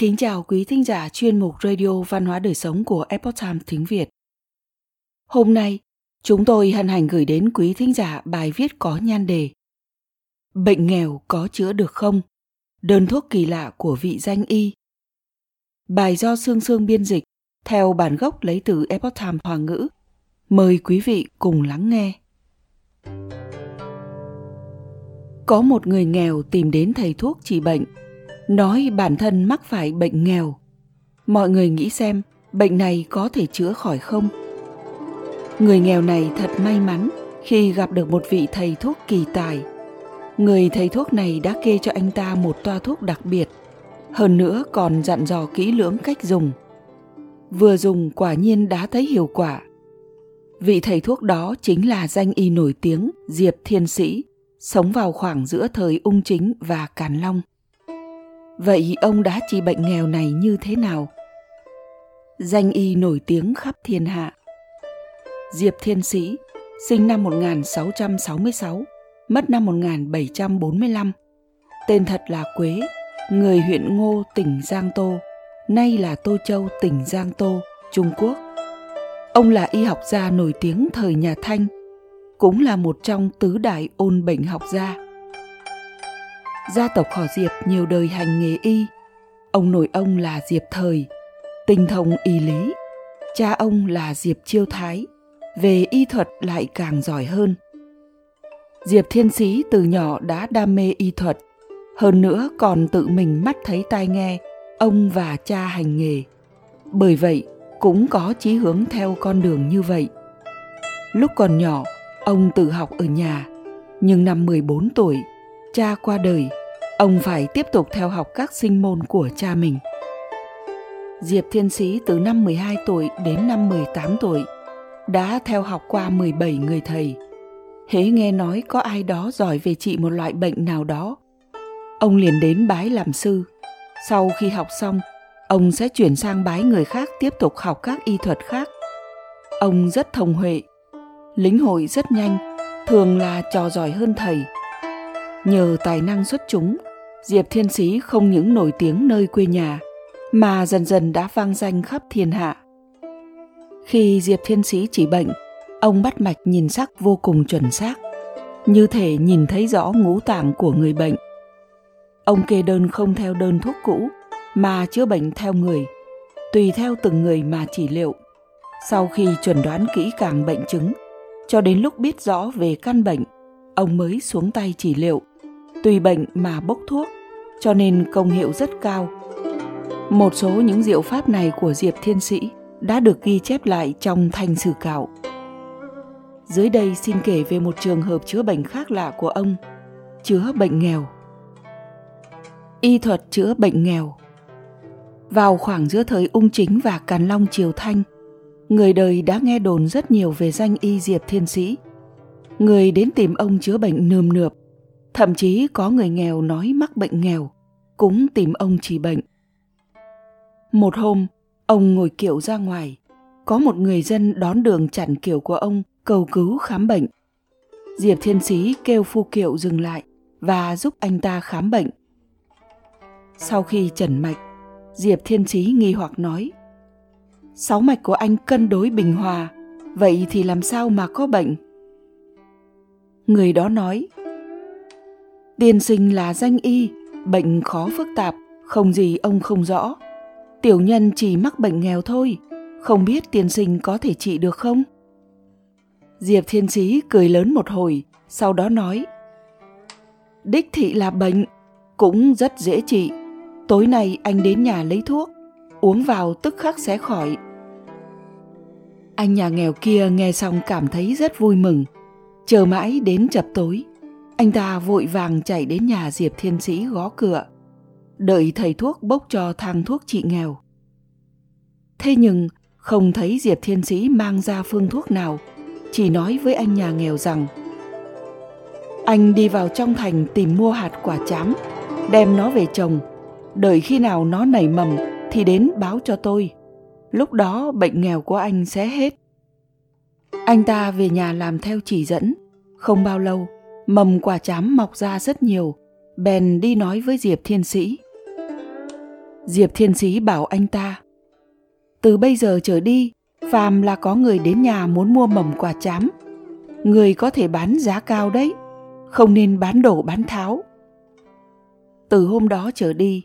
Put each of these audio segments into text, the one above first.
Kính chào quý thính giả chuyên mục Radio Văn hóa Đời Sống của Epoch Times tiếng Việt. Hôm nay, chúng tôi hân hạnh gửi đến quý thính giả bài viết có nhan đề Bệnh nghèo có chữa được không? Đơn thuốc kỳ lạ của vị danh y. Bài do Sương Sương biên dịch, theo bản gốc lấy từ Epoch Times Hoa ngữ. Mời quý vị cùng lắng nghe. Có một người nghèo tìm đến thầy thuốc trị bệnh nói bản thân mắc phải bệnh nghèo. Mọi người nghĩ xem, bệnh này có thể chữa khỏi không? Người nghèo này thật may mắn khi gặp được một vị thầy thuốc kỳ tài. Người thầy thuốc này đã kê cho anh ta một toa thuốc đặc biệt, hơn nữa còn dặn dò kỹ lưỡng cách dùng. Vừa dùng quả nhiên đã thấy hiệu quả. Vị thầy thuốc đó chính là danh y nổi tiếng diệp thiên sĩ, sống vào khoảng giữa thời ung chính và càn long. Vậy ông đã trị bệnh nghèo này như thế nào? Danh y nổi tiếng khắp thiên hạ. Diệp Thiên Sĩ, sinh năm 1666, mất năm 1745. Tên thật là Quế, người huyện Ngô, tỉnh Giang Tô, nay là Tô Châu, tỉnh Giang Tô, Trung Quốc. Ông là y học gia nổi tiếng thời nhà Thanh, cũng là một trong tứ đại ôn bệnh học gia gia tộc họ Diệp nhiều đời hành nghề y. Ông nội ông là Diệp Thời, tinh thông y lý. Cha ông là Diệp Chiêu Thái, về y thuật lại càng giỏi hơn. Diệp Thiên Sĩ từ nhỏ đã đam mê y thuật, hơn nữa còn tự mình mắt thấy tai nghe ông và cha hành nghề. Bởi vậy, cũng có chí hướng theo con đường như vậy. Lúc còn nhỏ, ông tự học ở nhà, nhưng năm 14 tuổi, cha qua đời, ông phải tiếp tục theo học các sinh môn của cha mình. Diệp Thiên Sĩ từ năm 12 tuổi đến năm 18 tuổi đã theo học qua 17 người thầy. Hễ nghe nói có ai đó giỏi về trị một loại bệnh nào đó, ông liền đến bái làm sư. Sau khi học xong, ông sẽ chuyển sang bái người khác tiếp tục học các y thuật khác. Ông rất thông huệ, lính hội rất nhanh, thường là trò giỏi hơn thầy Nhờ tài năng xuất chúng, Diệp Thiên Sĩ không những nổi tiếng nơi quê nhà, mà dần dần đã vang danh khắp thiên hạ. Khi Diệp Thiên Sĩ chỉ bệnh, ông bắt mạch nhìn sắc vô cùng chuẩn xác, như thể nhìn thấy rõ ngũ tạng của người bệnh. Ông kê đơn không theo đơn thuốc cũ, mà chữa bệnh theo người, tùy theo từng người mà chỉ liệu. Sau khi chuẩn đoán kỹ càng bệnh chứng, cho đến lúc biết rõ về căn bệnh, ông mới xuống tay chỉ liệu tùy bệnh mà bốc thuốc, cho nên công hiệu rất cao. Một số những diệu pháp này của Diệp Thiên Sĩ đã được ghi chép lại trong Thanh Sử Cạo. Dưới đây xin kể về một trường hợp chữa bệnh khác lạ của ông, chữa bệnh nghèo. Y thuật chữa bệnh nghèo Vào khoảng giữa thời ung chính và càn long triều thanh, người đời đã nghe đồn rất nhiều về danh y Diệp Thiên Sĩ. Người đến tìm ông chữa bệnh nườm nượp Thậm chí có người nghèo nói mắc bệnh nghèo, cũng tìm ông trị bệnh. Một hôm, ông ngồi kiệu ra ngoài, có một người dân đón đường chặn kiệu của ông cầu cứu khám bệnh. Diệp Thiên Sĩ kêu phu kiệu dừng lại và giúp anh ta khám bệnh. Sau khi chẩn mạch, Diệp Thiên Sĩ nghi hoặc nói Sáu mạch của anh cân đối bình hòa, vậy thì làm sao mà có bệnh? Người đó nói Tiên sinh là danh y, bệnh khó phức tạp, không gì ông không rõ. Tiểu nhân chỉ mắc bệnh nghèo thôi, không biết tiên sinh có thể trị được không? Diệp Thiên Sĩ cười lớn một hồi, sau đó nói Đích thị là bệnh, cũng rất dễ trị. Tối nay anh đến nhà lấy thuốc, uống vào tức khắc sẽ khỏi. Anh nhà nghèo kia nghe xong cảm thấy rất vui mừng, chờ mãi đến chập tối anh ta vội vàng chạy đến nhà Diệp Thiên Sĩ gõ cửa, đợi thầy thuốc bốc cho thang thuốc trị nghèo. Thế nhưng không thấy Diệp Thiên Sĩ mang ra phương thuốc nào, chỉ nói với anh nhà nghèo rằng anh đi vào trong thành tìm mua hạt quả chám, đem nó về trồng, đợi khi nào nó nảy mầm thì đến báo cho tôi. Lúc đó bệnh nghèo của anh sẽ hết. Anh ta về nhà làm theo chỉ dẫn, không bao lâu mầm quả chám mọc ra rất nhiều. Bèn đi nói với diệp thiên sĩ. Diệp Thiên Sĩ bảo anh ta, Từ bây giờ trở đi, Phàm là có người đến nhà muốn mua mầm quả chám, Người có thể bán giá cao đấy, Không nên bán đổ bán tháo. Từ hôm đó trở đi,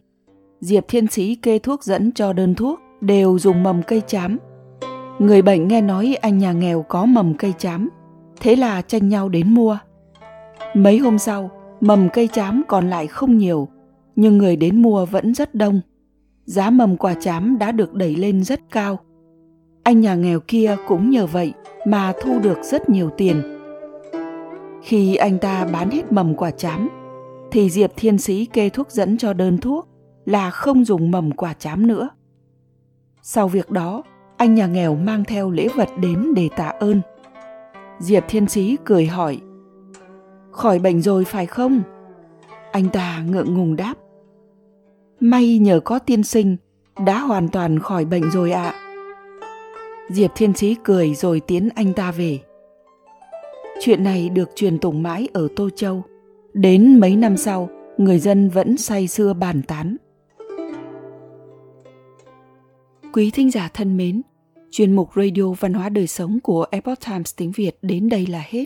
Diệp Thiên Sĩ kê thuốc dẫn cho đơn thuốc, Đều dùng mầm cây chám. Người bệnh nghe nói anh nhà nghèo có mầm cây chám, Thế là tranh nhau đến mua. Mấy hôm sau, Mầm cây chám còn lại không nhiều, Nhưng người đến mua vẫn rất đông. Giá mầm quả chám đã được đẩy lên rất cao. Anh nhà nghèo kia cũng nhờ vậy mà thu được rất nhiều tiền. Khi anh ta bán hết mầm quả chám, thì diệp thiên sĩ kê thuốc dẫn cho đơn thuốc là không dùng mầm quả chám nữa. Sau việc đó, anh nhà nghèo mang theo lễ vật đến để tạ ơn. Diệp thiên sĩ cười hỏi khỏi bệnh rồi phải không anh ta ngượng ngùng đáp may nhờ có tiên sinh đã hoàn toàn khỏi bệnh rồi ạ à. Diệp Thiên Chí cười rồi tiến anh ta về. Chuyện này được truyền tụng mãi ở Tô Châu. Đến mấy năm sau, người dân vẫn say sưa bàn tán. Quý thính giả thân mến, chuyên mục Radio Văn hóa Đời Sống của Epoch Times tiếng Việt đến đây là hết.